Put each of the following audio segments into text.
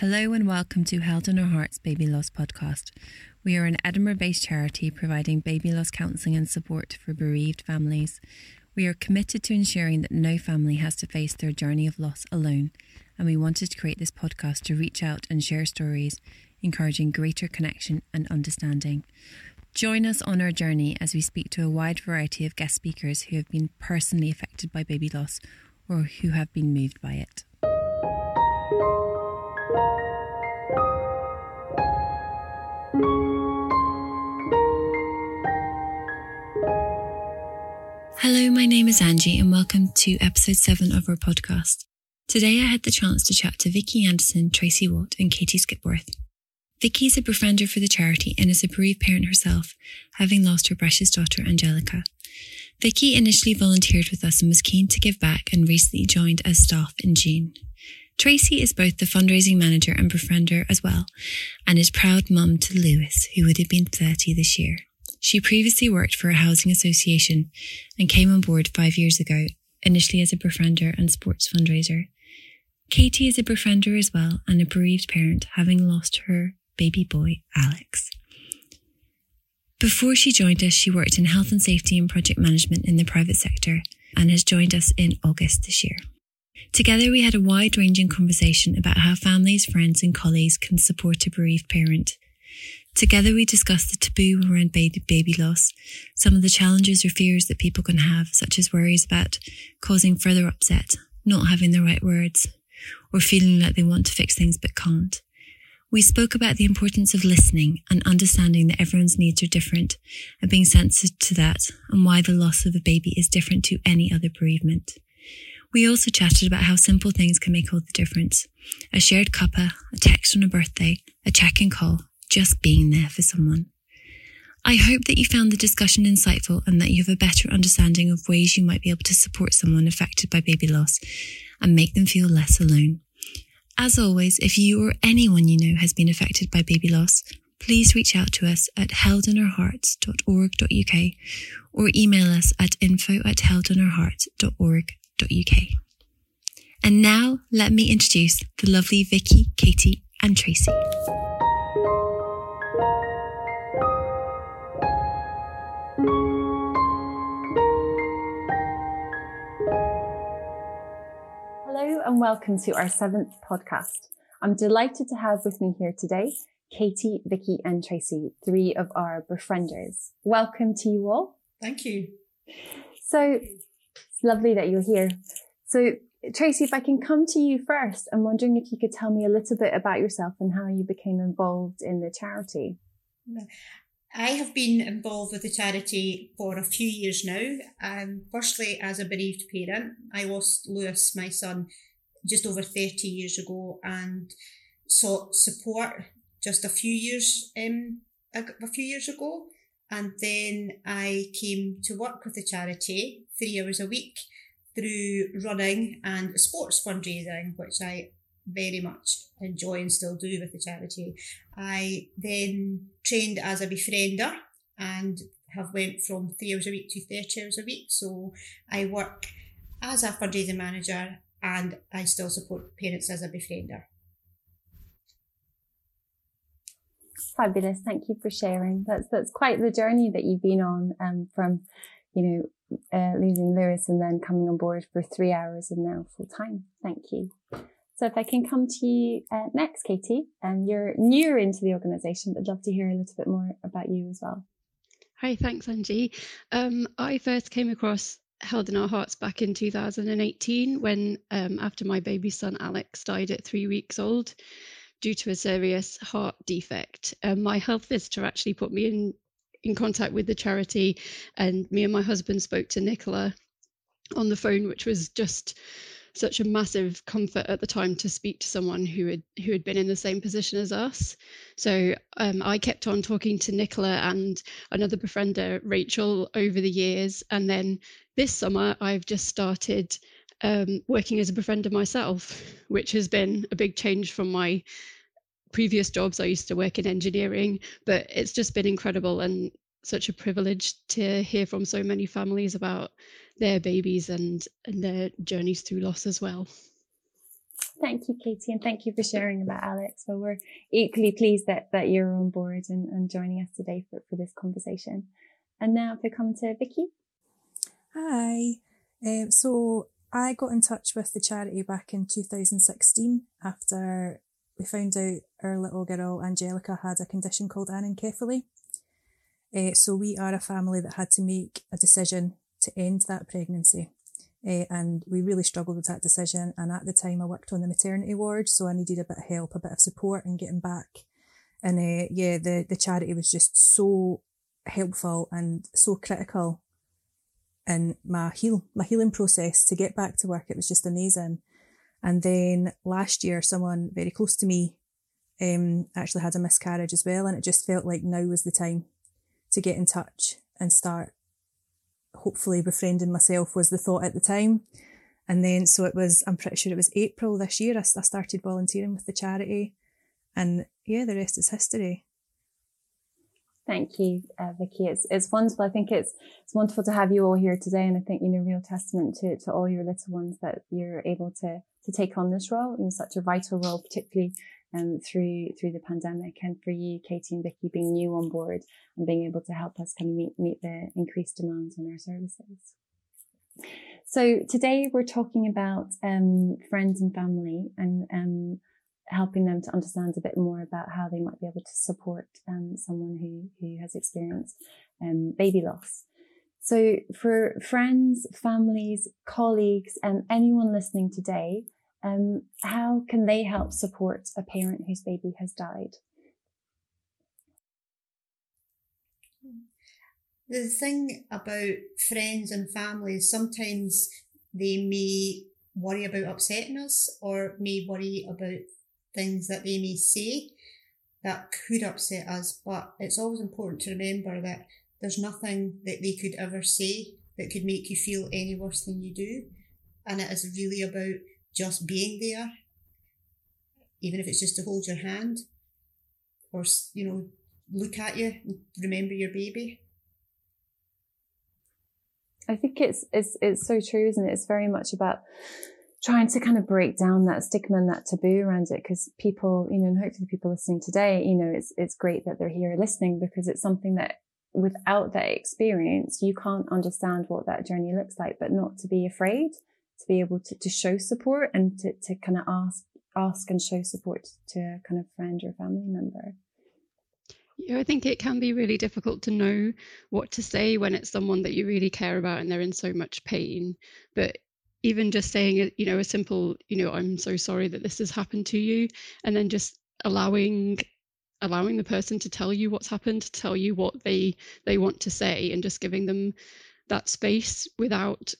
Hello and welcome to Held in Our Hearts Baby Loss Podcast. We are an Edinburgh based charity providing baby loss counselling and support for bereaved families. We are committed to ensuring that no family has to face their journey of loss alone, and we wanted to create this podcast to reach out and share stories, encouraging greater connection and understanding. Join us on our journey as we speak to a wide variety of guest speakers who have been personally affected by baby loss or who have been moved by it. Hello, my name is Angie, and welcome to episode 7 of our podcast. Today, I had the chance to chat to Vicky Anderson, Tracy Watt, and Katie Skipworth. Vicky is a befriender for the charity and is a bereaved parent herself, having lost her precious daughter, Angelica. Vicky initially volunteered with us and was keen to give back and recently joined as staff in June. Tracy is both the fundraising manager and befriender as well, and is proud mum to Lewis, who would have been 30 this year. She previously worked for a housing association and came on board five years ago, initially as a befriender and sports fundraiser. Katie is a befriender as well and a bereaved parent, having lost her baby boy, Alex. Before she joined us, she worked in health and safety and project management in the private sector and has joined us in August this year. Together, we had a wide ranging conversation about how families, friends, and colleagues can support a bereaved parent. Together, we discussed the taboo around baby loss, some of the challenges or fears that people can have, such as worries about causing further upset, not having the right words, or feeling like they want to fix things but can't. We spoke about the importance of listening and understanding that everyone's needs are different and being sensitive to that and why the loss of a baby is different to any other bereavement. We also chatted about how simple things can make all the difference. A shared cuppa, a text on a birthday, a check-in call, just being there for someone. I hope that you found the discussion insightful and that you have a better understanding of ways you might be able to support someone affected by baby loss and make them feel less alone. As always, if you or anyone you know has been affected by baby loss, please reach out to us at heldinourhearts.org.uk or email us at info at heldinourhearts.org.uk. And now let me introduce the lovely Vicky, Katie and Tracy. And welcome to our seventh podcast. I'm delighted to have with me here today Katie, Vicky, and Tracy, three of our befrienders. Welcome to you all. Thank you. So it's lovely that you're here. So, Tracy, if I can come to you first, I'm wondering if you could tell me a little bit about yourself and how you became involved in the charity. I have been involved with the charity for a few years now. Um, firstly, as a bereaved parent, I lost Lewis, my son, just over 30 years ago and sought support just a few years um, a, a few years ago. And then I came to work with the charity three hours a week through running and sports fundraising, which I very much enjoy and still do with the charity. I then trained as a befriender and have went from three hours a week to 30 hours a week. So I work as a fundraising manager and I still support parents as a befriender. Fabulous. Thank you for sharing. That's, that's quite the journey that you've been on, um, from, you know, uh, losing Lewis and then coming on board for three hours and now full time. Thank you. So if I can come to you uh, next, Katie, and um, you're newer into the organisation, but I'd love to hear a little bit more about you as well. Hi, thanks, Angie. Um, I first came across held in our hearts back in 2018 when um, after my baby son alex died at three weeks old due to a serious heart defect. Um, my health visitor actually put me in in contact with the charity and me and my husband spoke to nicola on the phone which was just such a massive comfort at the time to speak to someone who had who had been in the same position as us. So um, I kept on talking to Nicola and another befriender, Rachel, over the years, and then this summer I've just started um, working as a befriender myself, which has been a big change from my previous jobs. I used to work in engineering, but it's just been incredible and such a privilege to hear from so many families about their babies and, and their journeys through loss as well. Thank you, Katie, and thank you for sharing about Alex. Well, we're equally pleased that, that you're on board and, and joining us today for, for this conversation. And now if we come to Vicky. Hi. Um, so I got in touch with the charity back in 2016 after we found out our little girl Angelica had a condition called anencephaly. Uh, so we are a family that had to make a decision to end that pregnancy. Uh, and we really struggled with that decision. And at the time, I worked on the maternity ward, so I needed a bit of help, a bit of support in getting back. And uh, yeah, the the charity was just so helpful and so critical in my heal my healing process to get back to work. It was just amazing. And then last year, someone very close to me um, actually had a miscarriage as well, and it just felt like now was the time to get in touch and start hopefully befriending myself was the thought at the time. And then, so it was, I'm pretty sure it was April this year, I, I started volunteering with the charity. And yeah, the rest is history. Thank you, uh, Vicky. It's it's wonderful. I think it's it's wonderful to have you all here today, and I think you know, real testament to to all your little ones that you're able to to take on this role, know, such a vital role, particularly um, through through the pandemic, and for you, Katie and Vicky, being new on board and being able to help us kind of meet meet the increased demands on our services. So today we're talking about um, friends and family and um, helping them to understand a bit more about how they might be able to support um, someone who who has experienced um, baby loss. So for friends, families, colleagues, and anyone listening today, um, how can they help support a parent whose baby has died? The thing about friends and families, sometimes they may worry about upsetting us or may worry about things that they may say that could upset us. But it's always important to remember that there's nothing that they could ever say that could make you feel any worse than you do. And it is really about just being there, even if it's just to hold your hand or, you know, look at you and remember your baby. I think it's, it's, it's so true, isn't it? It's very much about trying to kind of break down that stigma and that taboo around it because people, you know, and hopefully people listening today, you know, it's, it's great that they're here listening because it's something that without that experience, you can't understand what that journey looks like, but not to be afraid to be able to, to show support and to, to kind of ask, ask and show support to a kind of friend or family member. Yeah, I think it can be really difficult to know what to say when it's someone that you really care about and they're in so much pain. But even just saying, you know, a simple, you know, I'm so sorry that this has happened to you, and then just allowing allowing the person to tell you what's happened, to tell you what they they want to say, and just giving them that space without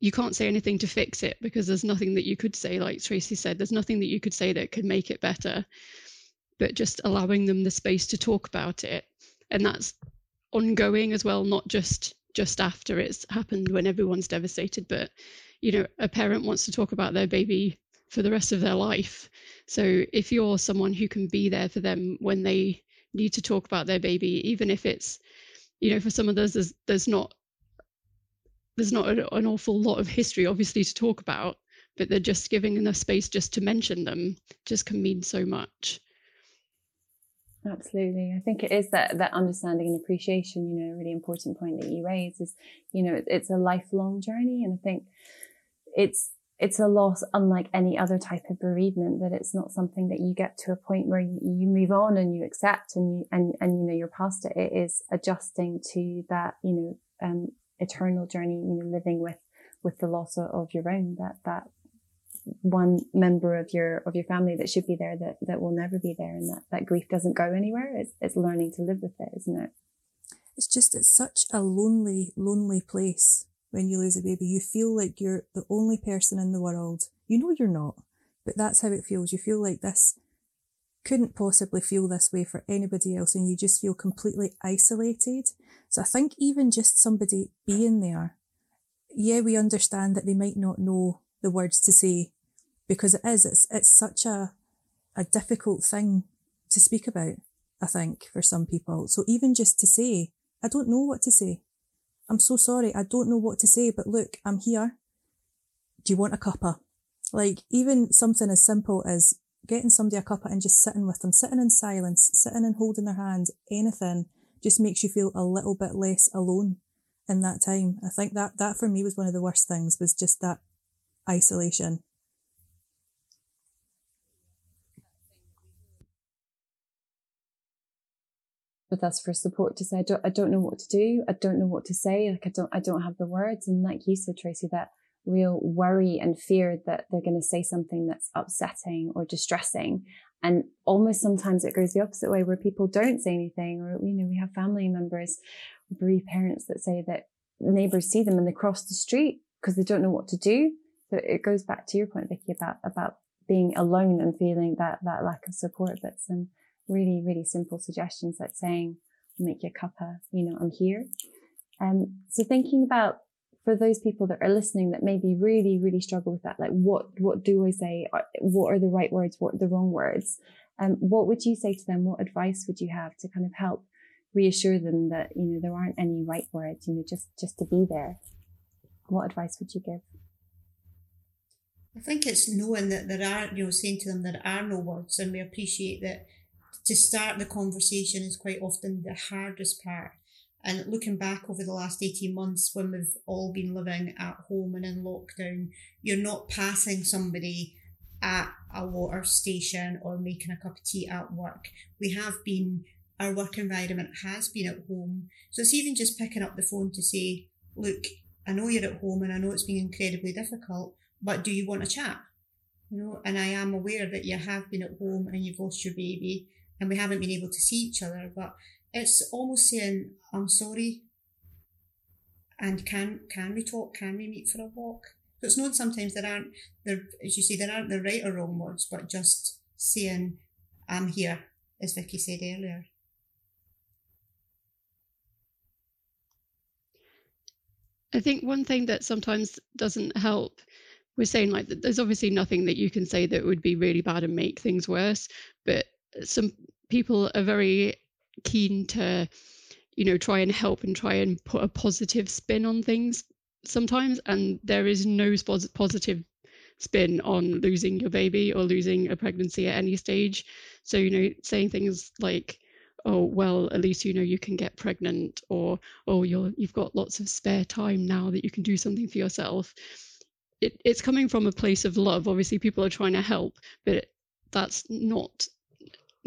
you can't say anything to fix it because there's nothing that you could say like tracy said there's nothing that you could say that could make it better but just allowing them the space to talk about it. And that's ongoing as well not just just after it's happened when everyone's devastated but you know a parent wants to talk about their baby for the rest of their life. So if you're someone who can be there for them when they need to talk about their baby even if it's you know for some of us there's, there's not there's not an awful lot of history, obviously, to talk about, but they're just giving enough space just to mention them just can mean so much. Absolutely. I think it is that, that understanding and appreciation, you know, a really important point that you raise is, you know, it's a lifelong journey. And I think it's, it's a loss unlike any other type of bereavement that it's not something that you get to a point where you, you move on and you accept and you, and, and, you know, you're past it. It is adjusting to that, you know, um, eternal journey, you know, living with, with the loss of, your own, that, that one member of your, of your family that should be there that, that will never be there and that, that grief doesn't go anywhere. It's, it's learning to live with it, isn't it? It's just, it's such a lonely, lonely place when you lose a baby. You feel like you're the only person in the world. You know you're not, but that's how it feels. You feel like this couldn't possibly feel this way for anybody else and you just feel completely isolated. So I think even just somebody being there, yeah, we understand that they might not know the words to say because it is, it's, it's such a, a difficult thing to speak about, I think, for some people. So even just to say, I don't know what to say. I'm so sorry. I don't know what to say, but look, I'm here. Do you want a cuppa? Like even something as simple as getting somebody a cuppa and just sitting with them, sitting in silence, sitting and holding their hand, anything just makes you feel a little bit less alone in that time. I think that that for me was one of the worst things was just that isolation. with us for support to say, I don't, I don't know what to do. I don't know what to say. Like I don't, I don't have the words. And like you said, Tracy, that real worry and fear that they're going to say something that's upsetting or distressing. And almost sometimes it goes the opposite way where people don't say anything or, you know, we have family members, bereaved parents that say that neighbors see them and they cross the street because they don't know what to do. So it goes back to your point, Vicky, about, about being alone and feeling that, that lack of support. But some really, really simple suggestions like saying, make your cuppa, you know, I'm here. Um, so thinking about for those people that are listening that maybe really, really struggle with that, like what, what do I say? Uh, what are the right words? What are the wrong words? Um, what would you say to them? What advice would you have to kind of help reassure them that, you know, there aren't any right words, you know, just, just to be there? What advice would you give? I think it's knowing that there are, you know, saying to them there are no words and we appreciate that to start the conversation is quite often the hardest part and looking back over the last 18 months when we've all been living at home and in lockdown, you're not passing somebody at a water station or making a cup of tea at work. We have been, our work environment has been at home. So it's even just picking up the phone to say, look, I know you're at home and I know it's been incredibly difficult, but do you want a chat? You know, and I am aware that you have been at home and you've lost your baby and we haven't been able to see each other, but it's almost saying, I'm sorry. And can can we talk? Can we meet for a walk? So it's known sometimes there aren't there as you say, there aren't the right or wrong words, but just saying, I'm here, as Vicky said earlier. I think one thing that sometimes doesn't help we're saying like there's obviously nothing that you can say that would be really bad and make things worse but some people are very keen to you know try and help and try and put a positive spin on things sometimes and there is no positive spin on losing your baby or losing a pregnancy at any stage. So you know saying things like oh well at least you know you can get pregnant or oh you're you've got lots of spare time now that you can do something for yourself it, it's coming from a place of love. Obviously people are trying to help but that's not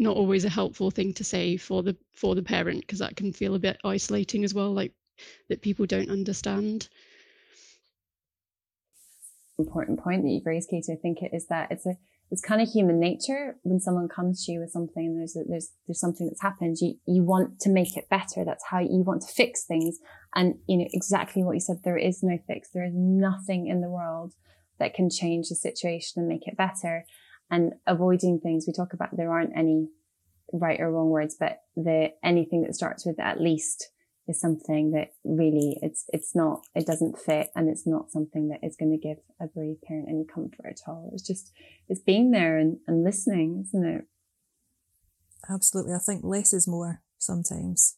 not always a helpful thing to say for the for the parent because that can feel a bit isolating as well like that people don't understand. Important point that you've raised katie i think it is that it's a it's kind of human nature. When someone comes to you with something and there's a, there's there's something that's happened you you want to make it better. That's how you want to fix things. And you know exactly what you said there is no fix. There is nothing in the world that can change the situation and make it better and avoiding things. We talk about there aren't any right or wrong words, but the anything that starts with at least is something that really it's it's not it doesn't fit and it's not something that is going to give a bereaved parent any comfort at all. It's just it's being there and, and listening, isn't it? Absolutely. I think less is more sometimes.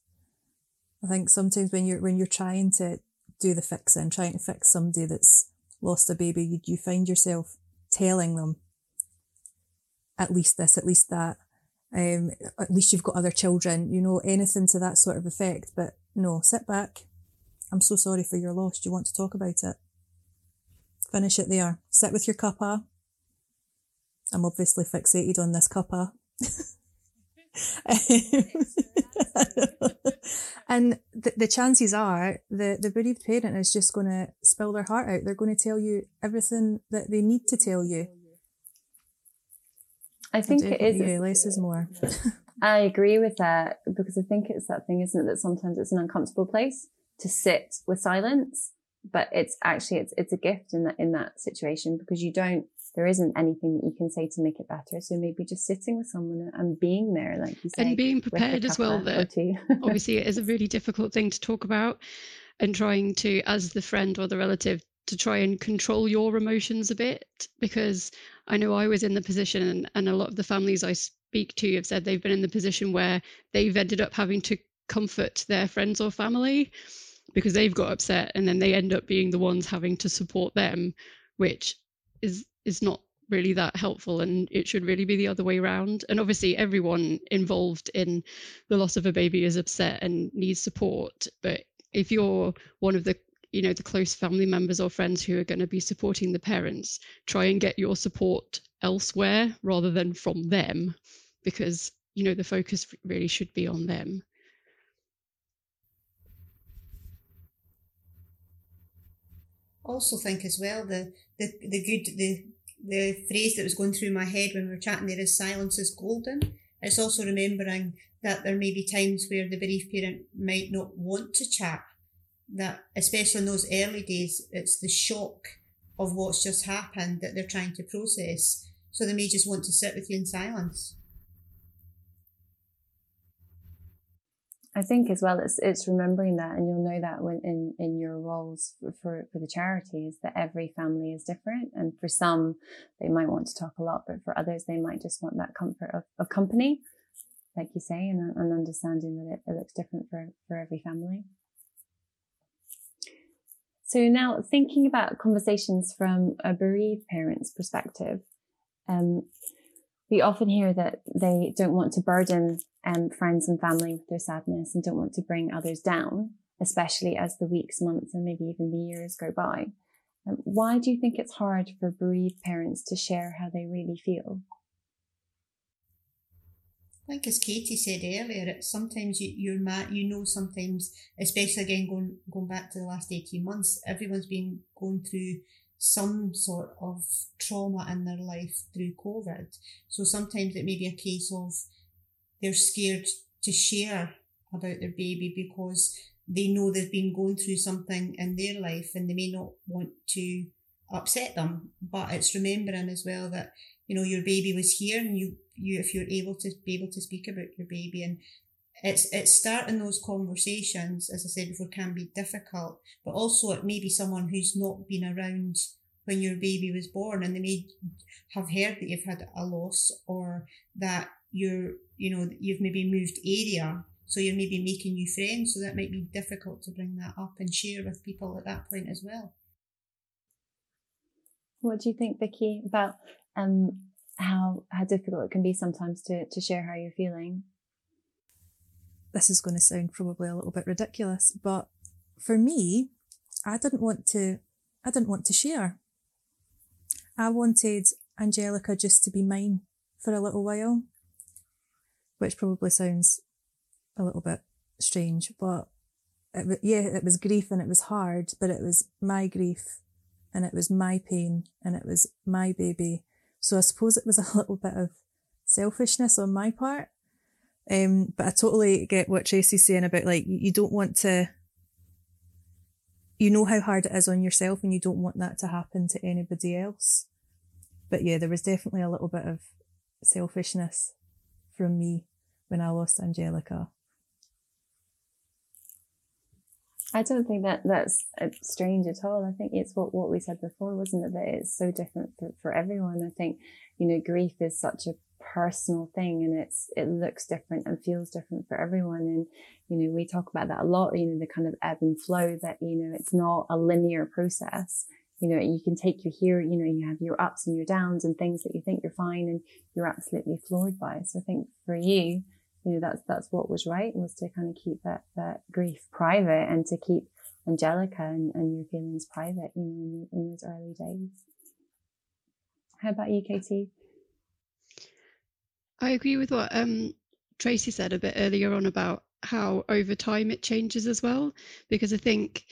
I think sometimes when you're when you're trying to do the fixing, trying to fix somebody that's lost a baby, you, you find yourself telling them at least this, at least that. Um, at least you've got other children, you know, anything to that sort of effect. But no, sit back. I'm so sorry for your loss. Do you want to talk about it? Finish it there. Sit with your cuppa. I'm obviously fixated on this cuppa. and the, the chances are the, the bereaved parent is just going to spill their heart out. They're going to tell you everything that they need to tell you. I think it is. Yeah, less is more. I agree with that because I think it's that thing, isn't it? That sometimes it's an uncomfortable place to sit with silence, but it's actually it's it's a gift in that in that situation because you don't there isn't anything that you can say to make it better. So maybe just sitting with someone and being there, like you say, and being prepared as well. That obviously it is a really difficult thing to talk about, and trying to, as the friend or the relative, to try and control your emotions a bit because I know I was in the position and, and a lot of the families I speak to have said they've been in the position where they've ended up having to comfort their friends or family because they've got upset and then they end up being the ones having to support them which is is not really that helpful and it should really be the other way around. And obviously everyone involved in the loss of a baby is upset and needs support but if you're one of the you know the close family members or friends who are going to be supporting the parents try and get your support elsewhere rather than from them because you know the focus really should be on them also think as well the the, the good the the phrase that was going through my head when we were chatting there is silence is golden. It's also remembering that there may be times where the bereaved parent might not want to chat. That especially in those early days, it's the shock of what's just happened that they're trying to process. So they may just want to sit with you in silence. I think as well, it's it's remembering that, and you'll know that when in in your roles for, for the charities that every family is different, and for some they might want to talk a lot, but for others they might just want that comfort of, of company, like you say, and, and understanding that it, it looks different for for every family. So now thinking about conversations from a bereaved parent's perspective, um, we often hear that they don't want to burden um, friends and family with their sadness and don't want to bring others down, especially as the weeks, months, and maybe even the years go by. Um, why do you think it's hard for bereaved parents to share how they really feel? I think as Katie said earlier, sometimes you, you're mad, you know, sometimes, especially again going, going back to the last 18 months, everyone's been going through some sort of trauma in their life through COVID. So sometimes it may be a case of they're scared to share about their baby because they know they've been going through something in their life and they may not want to upset them. But it's remembering as well that, you know, your baby was here and you, you, if you're able to be able to speak about your baby. And it's it's starting those conversations, as I said before, can be difficult, but also it may be someone who's not been around when your baby was born and they may have heard that you've had a loss or that you're you know you've maybe moved area so you're maybe making new friends. So that might be difficult to bring that up and share with people at that point as well. What do you think vicky about um how how difficult it can be sometimes to to share how you're feeling this is going to sound probably a little bit ridiculous, but for me, I didn't want to, I didn't want to share. I wanted Angelica just to be mine for a little while, which probably sounds a little bit strange, but it, yeah, it was grief and it was hard, but it was my grief and it was my pain and it was my baby. So I suppose it was a little bit of selfishness on my part um, but I totally get what Tracy's saying about like, you don't want to, you know how hard it is on yourself and you don't want that to happen to anybody else. But yeah, there was definitely a little bit of selfishness from me when I lost Angelica. I don't think that that's uh, strange at all. I think it's what, what we said before, wasn't it? That it's so different for, for everyone. I think, you know, grief is such a personal thing and it's it looks different and feels different for everyone and you know we talk about that a lot you know the kind of ebb and flow that you know it's not a linear process you know you can take your here you know you have your ups and your downs and things that you think you're fine and you're absolutely floored by so i think for you you know that's that's what was right was to kind of keep that that grief private and to keep angelica and, and your feelings private you know in, in those early days how about you katie I agree with what um, Tracy said a bit earlier on about how over time it changes as well, because I think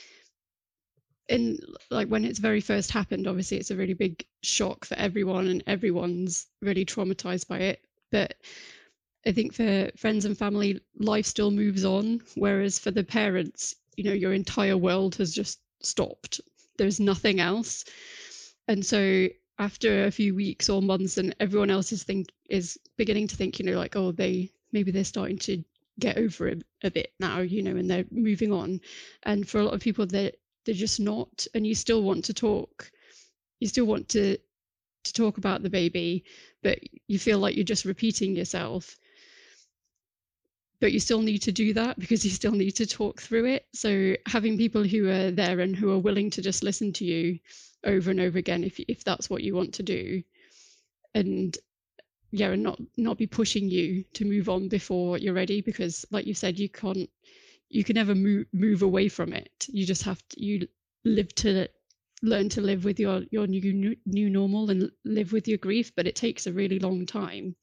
in like when it's very first happened, obviously it's a really big shock for everyone and everyone's really traumatized by it. But I think for friends and family, life still moves on. Whereas for the parents, you know, your entire world has just stopped. There's nothing else. And so after a few weeks or months and everyone else is think is beginning to think you know like oh they maybe they're starting to get over it a bit now you know and they're moving on and for a lot of people they're they're just not and you still want to talk you still want to to talk about the baby but you feel like you're just repeating yourself but you still need to do that because you still need to talk through it. So having people who are there and who are willing to just listen to you over and over again, if if that's what you want to do, and yeah, and not not be pushing you to move on before you're ready, because like you said, you can't you can never move move away from it. You just have to you live to learn to live with your your new new normal and live with your grief, but it takes a really long time.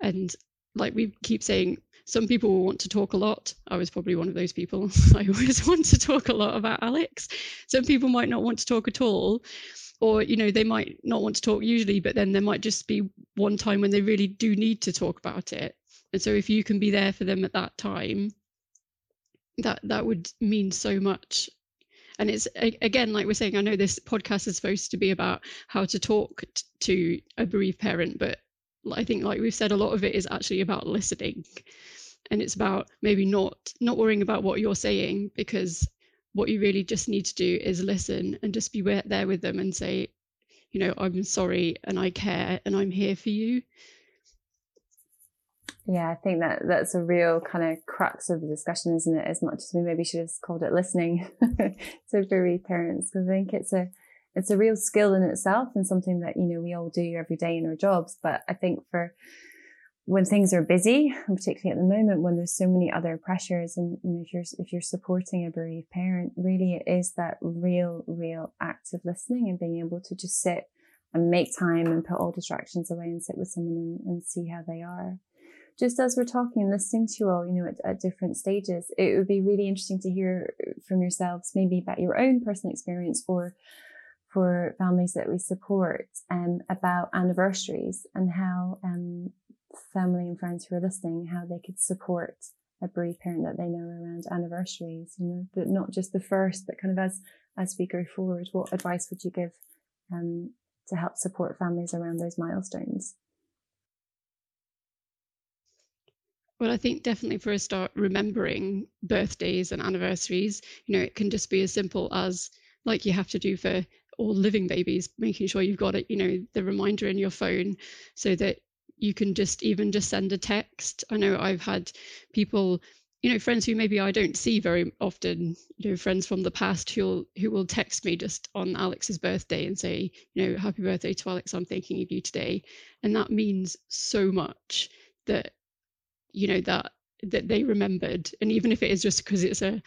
And like we keep saying, some people will want to talk a lot. I was probably one of those people. I always want to talk a lot about Alex. Some people might not want to talk at all, or you know they might not want to talk usually, but then there might just be one time when they really do need to talk about it. And so if you can be there for them at that time, that that would mean so much and it's again like we're saying i know this podcast is supposed to be about how to talk to a bereaved parent but i think like we've said a lot of it is actually about listening and it's about maybe not not worrying about what you're saying because what you really just need to do is listen and just be there with them and say you know i'm sorry and i care and i'm here for you yeah, I think that that's a real kind of crux of the discussion, isn't it? As much as we maybe should have called it listening to bereaved parents, because I think it's a it's a real skill in itself and something that you know we all do every day in our jobs. But I think for when things are busy, and particularly at the moment when there's so many other pressures, and you know if you're if you're supporting a bereaved parent, really it is that real, real active listening and being able to just sit and make time and put all distractions away and sit with someone and, and see how they are. Just as we're talking and listening to you all, you know, at, at different stages, it would be really interesting to hear from yourselves, maybe about your own personal experience for for families that we support um, about anniversaries and how um, family and friends who are listening, how they could support a bereaved parent that they know around anniversaries, you know, but not just the first, but kind of as, as we go forward, what advice would you give, um, to help support families around those milestones? Well, I think definitely for a start, remembering birthdays and anniversaries, you know, it can just be as simple as like you have to do for all living babies, making sure you've got it, you know, the reminder in your phone so that you can just even just send a text. I know I've had people, you know, friends who maybe I don't see very often, you know, friends from the past who'll who will text me just on Alex's birthday and say, you know, happy birthday to Alex, I'm thinking of you today. And that means so much that, you know, that that they remembered. And even if it is just because it's a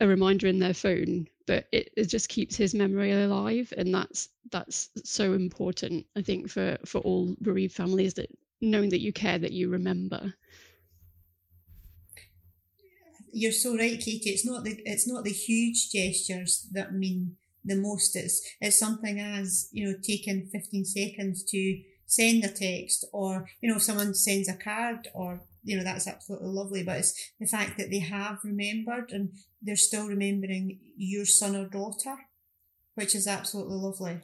a reminder in their phone, but it, it just keeps his memory alive, and that's that's so important. I think for for all bereaved families that knowing that you care, that you remember. You're so right, Katie. It's not the it's not the huge gestures that mean the most. It's it's something as you know taking fifteen seconds to send a text, or you know, if someone sends a card or you know, that's absolutely lovely. But it's the fact that they have remembered and they're still remembering your son or daughter, which is absolutely lovely.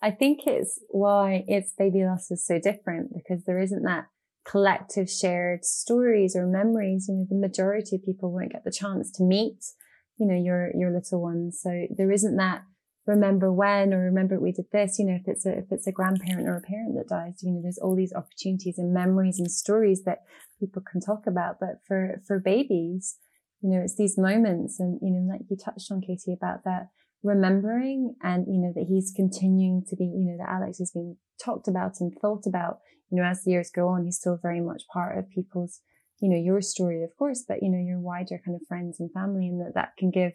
I think it's why it's baby loss is so different because there isn't that collective shared stories or memories. You know, the majority of people won't get the chance to meet, you know, your, your little ones. So there isn't that remember when or remember we did this you know if it's a if it's a grandparent or a parent that dies you know there's all these opportunities and memories and stories that people can talk about. But for for babies you know it's these moments and you know like you touched on katie about that remembering and you know that he's continuing to be you know that alex has been talked about and thought about. You know as the years go on he's still very much part of people's you know your story of course but you know your wider kind of friends and family and that that can give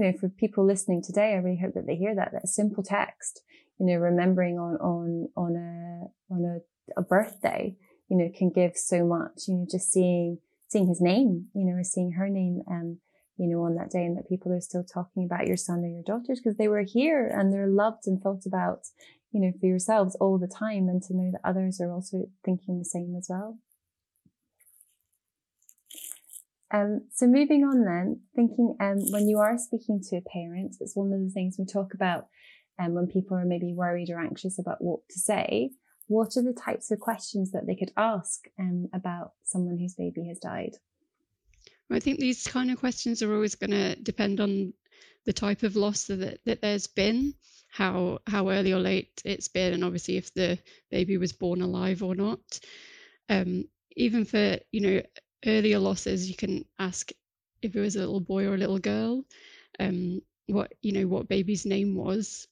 you know, for people listening today, I really hope that they hear that, that simple text, you know, remembering on, on, on a, on a, a birthday, you know, can give so much, you know, just seeing, seeing his name, you know, or seeing her name, um, you know, on that day and that people are still talking about your son or your daughters because they were here and they're loved and thought about, you know, for yourselves all the time and to know that others are also thinking the same as well. Um, so moving on then, thinking um, when you are speaking to a parent, it's one of the things we talk about um, when people are maybe worried or anxious about what to say. What are the types of questions that they could ask um, about someone whose baby has died? I think these kind of questions are always going to depend on the type of loss that, that there's been, how how early or late it's been, and obviously if the baby was born alive or not. Um, even for you know earlier losses, you can ask if it was a little boy or a little girl, um, what you know what baby's name was.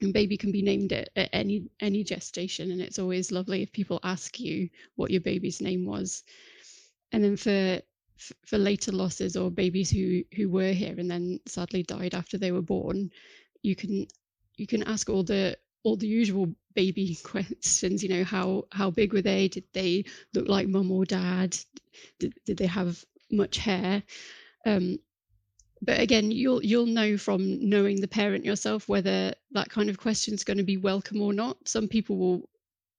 And baby can be named at, at any any gestation, and it's always lovely if people ask you what your baby's name was. And then for for later losses or babies who who were here and then sadly died after they were born, you can you can ask all the all the usual baby questions you know how how big were they? Did they look like mum or dad? Did, did they have much hair? Um, but again you'll you'll know from knowing the parent yourself whether that kind of question is going to be welcome or not. Some people will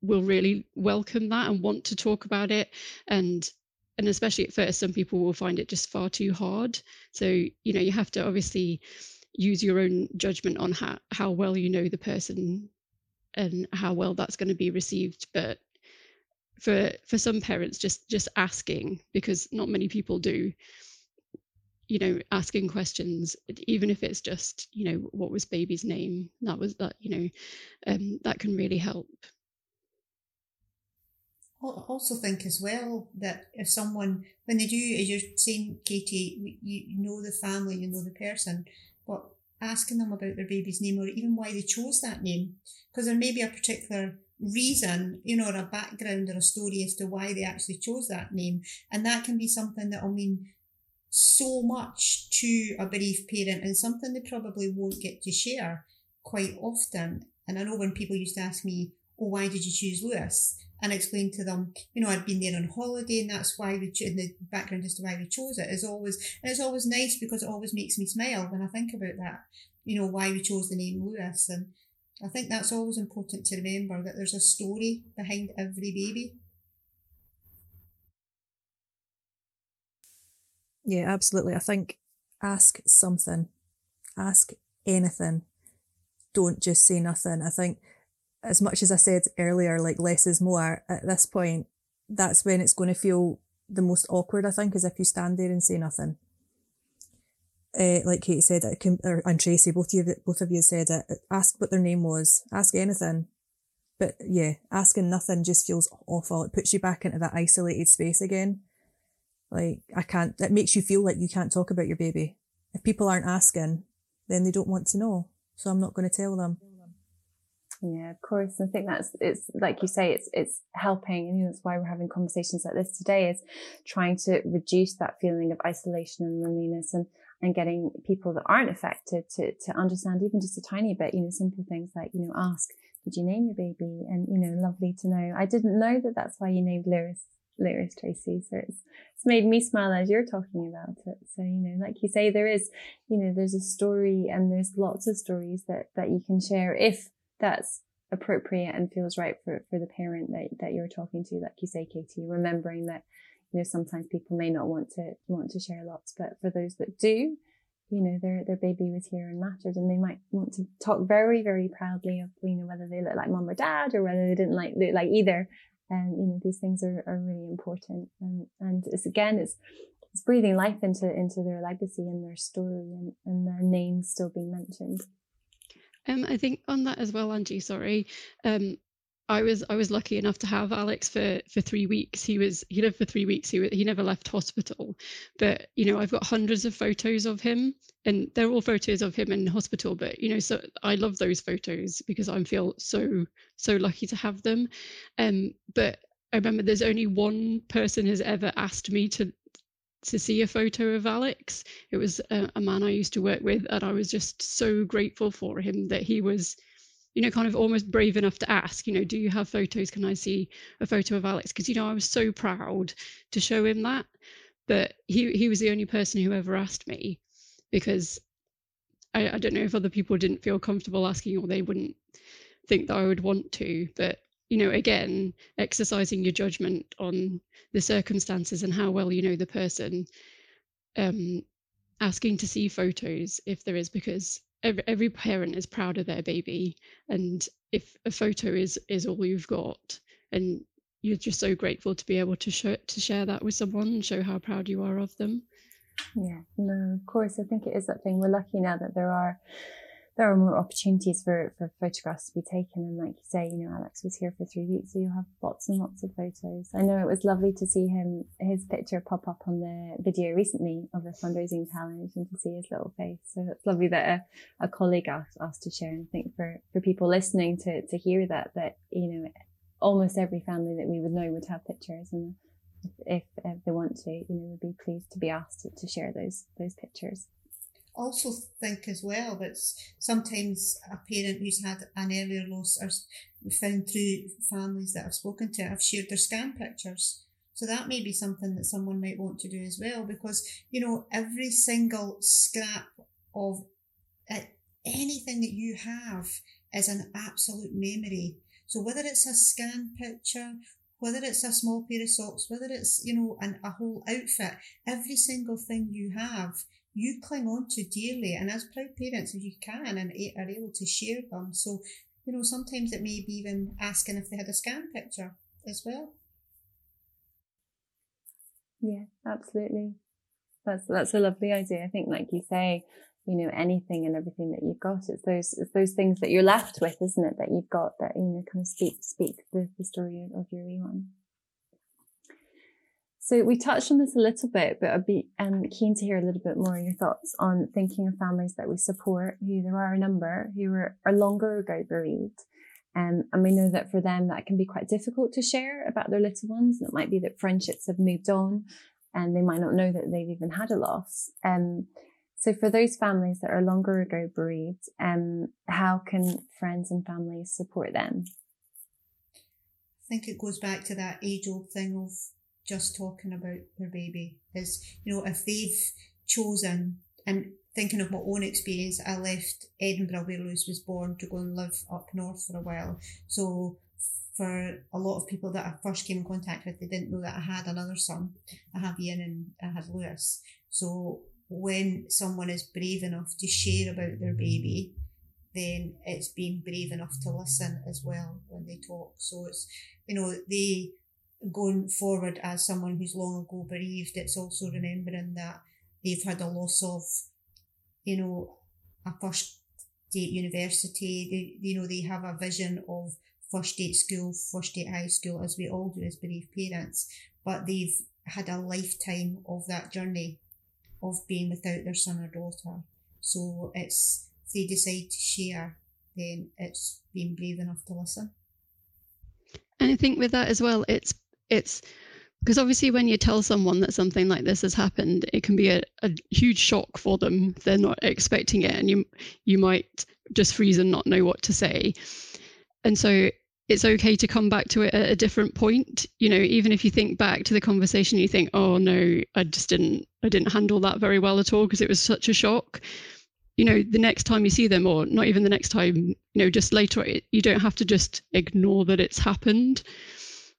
will really welcome that and want to talk about it and and especially at first some people will find it just far too hard. So you know you have to obviously use your own judgment on how, how well you know the person and how well that's going to be received but for for some parents just just asking because not many people do. You know asking questions even if it's just you know what was baby's name that was that you know um, that can really help. I also think as well that if someone when they do as you're saying katie you know the family you know the person but asking them about their baby's name or even why they chose that name because there may be a particular reason, you know, or a background or a story as to why they actually chose that name. And that can be something that will mean so much to a bereaved parent and something they probably won't get to share quite often. And I know when people used to ask me, Oh, why did you choose Lewis? And I explained to them, you know, I'd been there on holiday and that's why we, in the background as to why we chose it is always, and it's always nice because it always makes me smile when I think about that, you know, why we chose the name Lewis. And I think that's always important to remember that there's a story behind every baby. Yeah, absolutely. I think ask something, ask anything. Don't just say nothing. I think, as much as I said earlier, like less is more, at this point, that's when it's going to feel the most awkward, I think, is if you stand there and say nothing uh, like Kate said, it can, or, and Tracy, both of you, both of you said it. Ask what their name was. Ask anything. But yeah, asking nothing just feels awful. It puts you back into that isolated space again. Like I can't. It makes you feel like you can't talk about your baby. If people aren't asking, then they don't want to know. So I'm not going to tell them. Yeah, of course. I think that's it's like you say, it's it's helping, and that's why we're having conversations like this today. Is trying to reduce that feeling of isolation and loneliness, and and getting people that aren't affected to, to understand even just a tiny bit, you know, simple things like, you know, ask, did you name your baby? And, you know, lovely to know. I didn't know that that's why you named Lewis, Lewis Tracy. So it's, it's made me smile as you're talking about it. So, you know, like you say, there is, you know, there's a story and there's lots of stories that, that you can share if that's appropriate and feels right for, for the parent that, that you're talking to. Like you say, Katie, remembering that you know, sometimes people may not want to want to share lots, but for those that do, you know, their their baby was here and mattered, and they might want to talk very very proudly of you know whether they look like mom or dad or whether they didn't like look like either. And you know, these things are, are really important, and and it's again it's it's breathing life into into their legacy and their story and, and their name still being mentioned. Um, I think on that as well, Angie. Sorry, um, I was I was lucky enough to have Alex for for three weeks. He was he lived for three weeks. He he never left hospital, but you know I've got hundreds of photos of him, and they're all photos of him in hospital. But you know, so I love those photos because I feel so so lucky to have them. Um, but I remember there's only one person has ever asked me to to see a photo of Alex. It was a, a man I used to work with, and I was just so grateful for him that he was you know, kind of almost brave enough to ask, you know, do you have photos? Can I see a photo of Alex? Because, you know, I was so proud to show him that. But he, he was the only person who ever asked me because I, I don't know if other people didn't feel comfortable asking or they wouldn't think that I would want to. But, you know, again, exercising your judgment on the circumstances and how well you know the person, um, asking to see photos if there is, because every, every parent is proud of their baby. And if a photo is is all you've got and you're just so grateful to be able to show to share that with someone and show how proud you are of them. Yeah no of course i think it is that thing. We're lucky now that there are there are more opportunities for, for photographs to be taken. And like you say, you know, Alex was here for three weeks, so you'll have lots and lots of photos. I know it was lovely to see him, his picture pop up on the video recently of the fundraising challenge and to see his little face. So it's lovely that a, a colleague asked, asked to share. And I think for, for people listening to, to hear that, that, you know, almost every family that we would know would have pictures and if, if they want to, you know, would be pleased to be asked to, to share those, those pictures also think as well that sometimes a parent who's had an earlier loss are found through families that I've spoken to have shared their scan pictures. So that may be something that someone might want to do as well because, you know, every single scrap of uh, anything that you have is an absolute memory. So whether it's a scan picture, whether it's a small pair of socks, whether it's, you know, an, a whole outfit, every single thing you have you cling on to dearly and as proud parents if you can and are able to share them. So you know sometimes it may be even asking if they had a scan picture as well. Yeah absolutely. That's that's a lovely idea. I think like you say you know anything and everything that you've got it's those it's those things that you're left with isn't it that you've got that you know kind of speak speak the, the story of your wee one so we touched on this a little bit, but I'd be um, keen to hear a little bit more of your thoughts on thinking of families that we support, who there are a number who are, are longer ago bereaved. Um, and we know that for them, that can be quite difficult to share about their little ones. And it might be that friendships have moved on and they might not know that they've even had a loss. Um, so for those families that are longer ago bereaved, um, how can friends and families support them? I think it goes back to that age old thing of just talking about their baby is, you know, if they've chosen and thinking of my own experience, I left Edinburgh where Lewis was born to go and live up north for a while. So for a lot of people that I first came in contact with, they didn't know that I had another son. I have Ian and I had Lewis. So when someone is brave enough to share about their baby, then it's being brave enough to listen as well when they talk. So it's, you know, they going forward as someone who's long ago bereaved, it's also remembering that they've had a loss of, you know, a first date university. They, you know, they have a vision of first date school, first date high school, as we all do as bereaved parents, but they've had a lifetime of that journey of being without their son or daughter. So it's, if they decide to share, then it's being brave enough to listen. And I think with that as well, it's it's because obviously when you tell someone that something like this has happened it can be a, a huge shock for them. They're not expecting it and you you might just freeze and not know what to say. And so it's okay to come back to it at a different point. You know even if you think back to the conversation you think oh no i just didn't i didn't handle that very well at all because it was such a shock. You know the next time you see them or not even the next time you know just later you don't have to just ignore that it's happened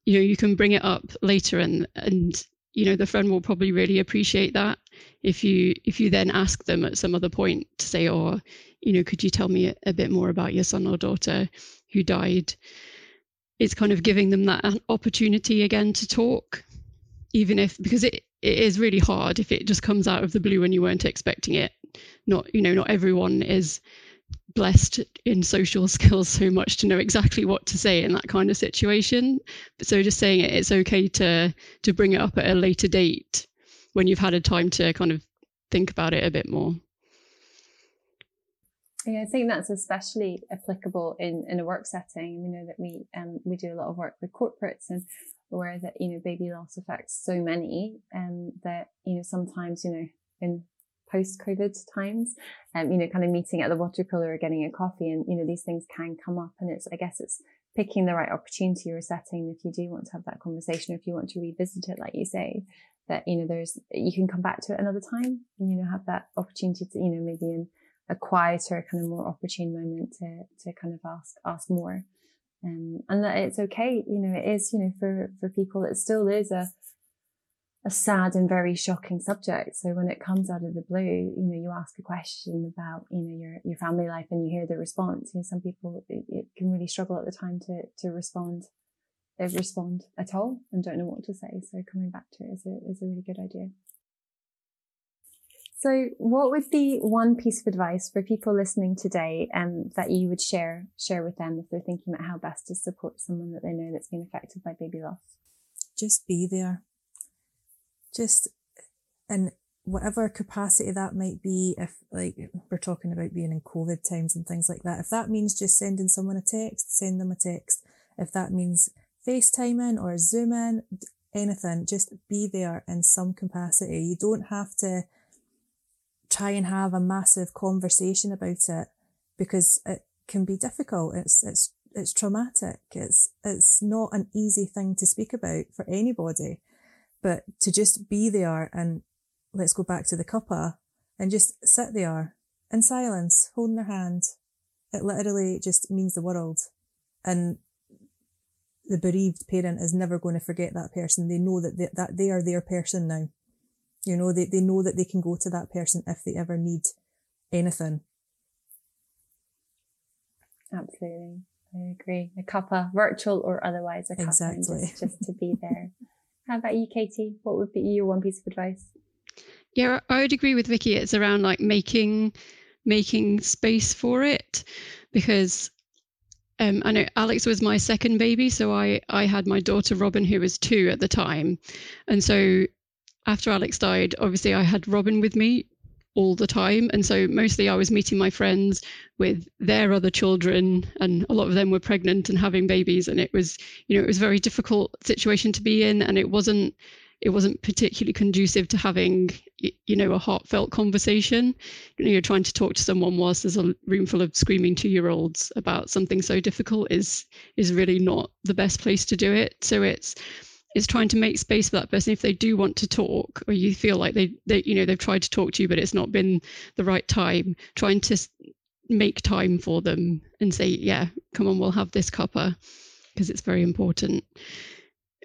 you know you can bring it up later and and you know the friend will probably really appreciate that if you if you then ask them at some other point to say or you know could you tell me a, a bit more about your son or daughter who died? It's kind of giving them that opportunity again to talk even if because it, it is really hard if it just comes out of the blue and you weren't expecting it. Not you know not everyone is blessed in social skills so much to know exactly what to say in that kind of situation so just saying it it's okay to to bring it up at a later date when you've had a time to kind of think about it a bit more yeah, I think that's especially applicable in, in a work setting. We know that we um we do a lot of work with corporates and aware that you know baby loss affects so many and um, that you know sometimes you know in post COVID times, um, you know, kind of meeting at the water cooler or getting a coffee and, you know, these things can come up and it's, I guess it's picking the right opportunity or setting if you do want to have that conversation, or if you want to revisit it, like you say, that, you know, there's, you can come back to it another time and, you know, have that opportunity to, you know, maybe in a quieter, kind of more opportune moment to, to kind of ask, ask more. Um, and that it's okay, you know, it is, you know, for, for people, it still is a, a sad and very shocking subject. So when it comes out of the blue, you know, you ask a question about, you know, your, your family life and you hear the response. You know, some people it, it can really struggle at the time to, to respond, uh, respond at all and don't know what to say. So coming back to it is a, is a really good idea. So, what would be one piece of advice for people listening today um, that you would share share with them if they're thinking about how best to support someone that they know that's been affected by baby loss? Just be there. Just in whatever capacity that might be. If like we're talking about being in COVID times and things like that, if that means just sending someone a text, send them a text. If that means FaceTiming or Zooming, anything, just be there in some capacity. You don't have to try and have a massive conversation about it because it can be difficult. It's, it's, it's traumatic. It's, it's not an easy thing to speak about for anybody, but to just be there and let's go back to the cuppa and just sit there in silence, holding their hand. It literally just means the world. And the bereaved parent is never going to forget that person. They know that they, that they are their person now. You know, they, they know that they can go to that person if they ever need anything. Absolutely. I agree. A cuppa, virtual or otherwise, a cuppa, exactly. just, just to be there. How about you, Katie? What would be your one piece of advice? Yeah, I would agree with Vicky. It's around like making making space for it because um, I know Alex was my second baby, so I I had my daughter Robin who was two at the time, and so after Alex died, obviously I had Robin with me all the time. And so mostly I was meeting my friends with their other children, and a lot of them were pregnant and having babies. And it was, you know, it was a very difficult situation to be in. And it wasn't, it wasn't particularly conducive to having, you know, a heartfelt conversation. You know, you're trying to talk to someone whilst there's a room full of screaming two year olds about something so difficult is, is really not the best place to do it. So it's, is trying to make space for that person. If they do want to talk or you feel like they, they you know they've tried to talk to you but it's not been the right time trying to make time for them and say yeah come on we'll have this cuppa because it's very important.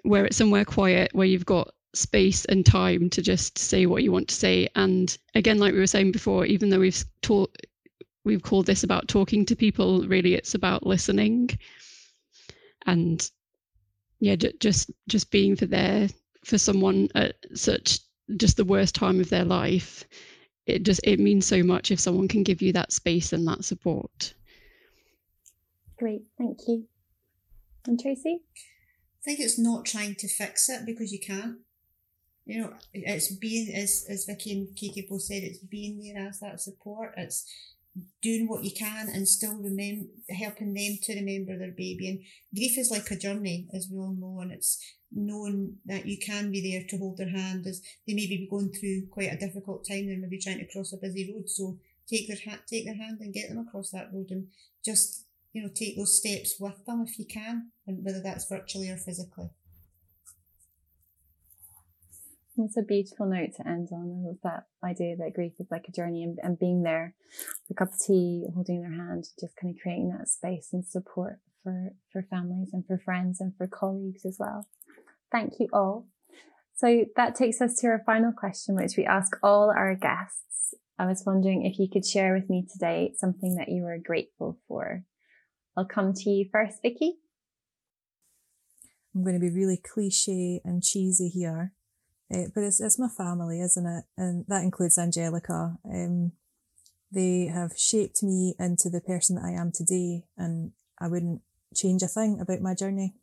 Where it's somewhere quiet where you've got space and time to just say what you want to say. And again like we were saying before even though we've taught we've called this about talking to people really it's about listening. And yeah, just just being for there for someone at such just the worst time of their life, it just it means so much if someone can give you that space and that support. Great, thank you. And Tracy? I think it's not trying to fix it because you can't. You know, it's being as as Vicky and Kiki both said, it's being there as that support. It's doing what you can and still remember helping them to remember their baby. And grief is like a journey, as we all know, and it's knowing that you can be there to hold their hand as they may be going through quite a difficult time. They're maybe trying to cross a busy road, so take their hat, take their hand, and get them across that road, and just you know take those steps with them if you can, and whether that's virtually or physically. It's a beautiful note to end on. Love that idea that grief is like a journey and, and being there, with a cup of tea, holding their hand, just kind of creating that space and support for, for families and for friends and for colleagues as well. Thank you all. So that takes us to our final question, which we ask all our guests. I was wondering if you could share with me today something that you were grateful for. I'll come to you first, Vicky. I'm going to be really cliche and cheesy here. Uh, but it's, it's my family, isn't it? And that includes Angelica. Um, they have shaped me into the person that I am today, and I wouldn't change a thing about my journey.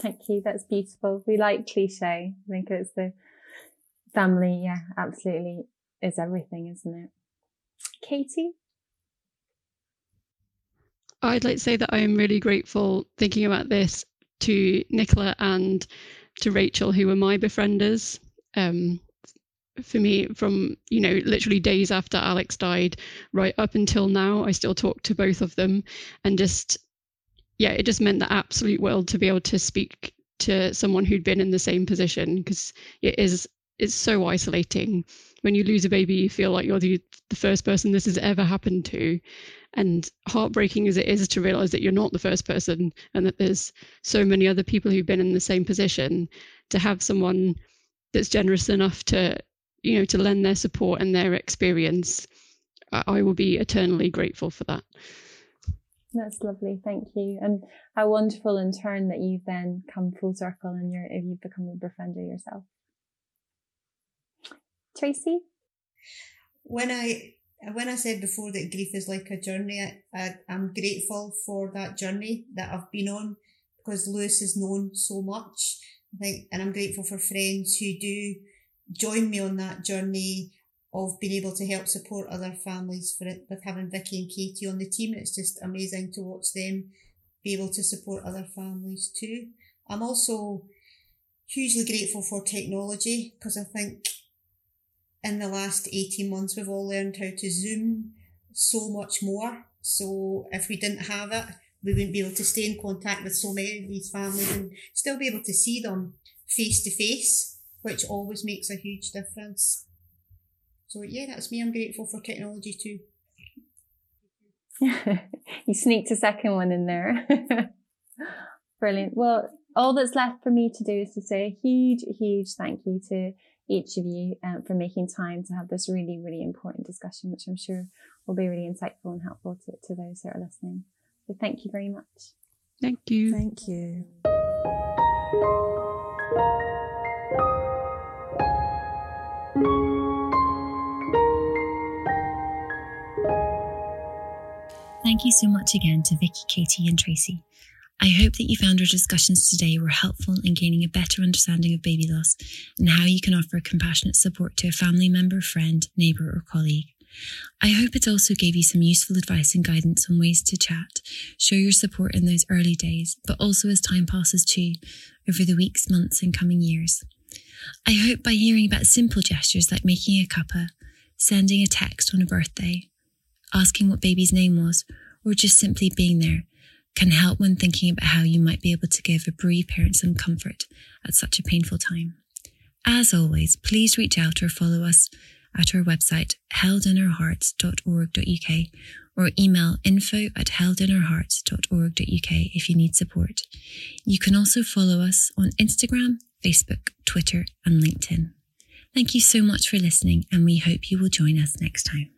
Thank you. That's beautiful. We like cliche. I think it's the family. Yeah, absolutely is everything, isn't it? Katie? I'd like to say that I am really grateful thinking about this to Nicola and to Rachel, who were my befrienders. Um, for me, from you know, literally days after Alex died, right up until now, I still talk to both of them, and just yeah, it just meant the absolute world to be able to speak to someone who'd been in the same position because it is it's so isolating. When you lose a baby you feel like you're the, the first person this has ever happened to and heartbreaking as it is to realize that you're not the first person and that there's so many other people who've been in the same position to have someone that's generous enough to you know to lend their support and their experience i will be eternally grateful for that. That's lovely thank you. And how wonderful in turn that you've then come full circle and you're you've become a befriender yourself. Tracy? When I when I said before that grief is like a journey, I, I'm grateful for that journey that I've been on because Lewis is known so much. I think, and I'm grateful for friends who do join me on that journey of being able to help support other families for it with having Vicky and Katie on the team. It's just amazing to watch them be able to support other families too. I'm also hugely grateful for technology because I think in the last 18 months we've all learned how to Zoom so much more. So if we didn't have it, we wouldn't be able to stay in contact with so many of these families and still be able to see them face to face, which always makes a huge difference. So yeah, that's me. I'm grateful for technology too. you sneaked a second one in there. Brilliant. Well, all that's left for me to do is to say a huge, huge thank you to each of you um, for making time to have this really, really important discussion, which I'm sure will be really insightful and helpful to, to those that are listening. So thank you very much. Thank you. Thank you. Thank you so much again to Vicky, Katie, and Tracy. I hope that you found our discussions today were helpful in gaining a better understanding of baby loss and how you can offer compassionate support to a family member, friend, neighbour, or colleague. I hope it also gave you some useful advice and guidance on ways to chat, show your support in those early days, but also as time passes too, over the weeks, months, and coming years. I hope by hearing about simple gestures like making a cuppa, sending a text on a birthday, asking what baby's name was, or just simply being there can help when thinking about how you might be able to give a bereaved parent some comfort at such a painful time. As always, please reach out or follow us at our website heldinourhearts.org.uk or email info at heldinourhearts.org.uk if you need support. You can also follow us on Instagram, Facebook, Twitter, and LinkedIn. Thank you so much for listening, and we hope you will join us next time.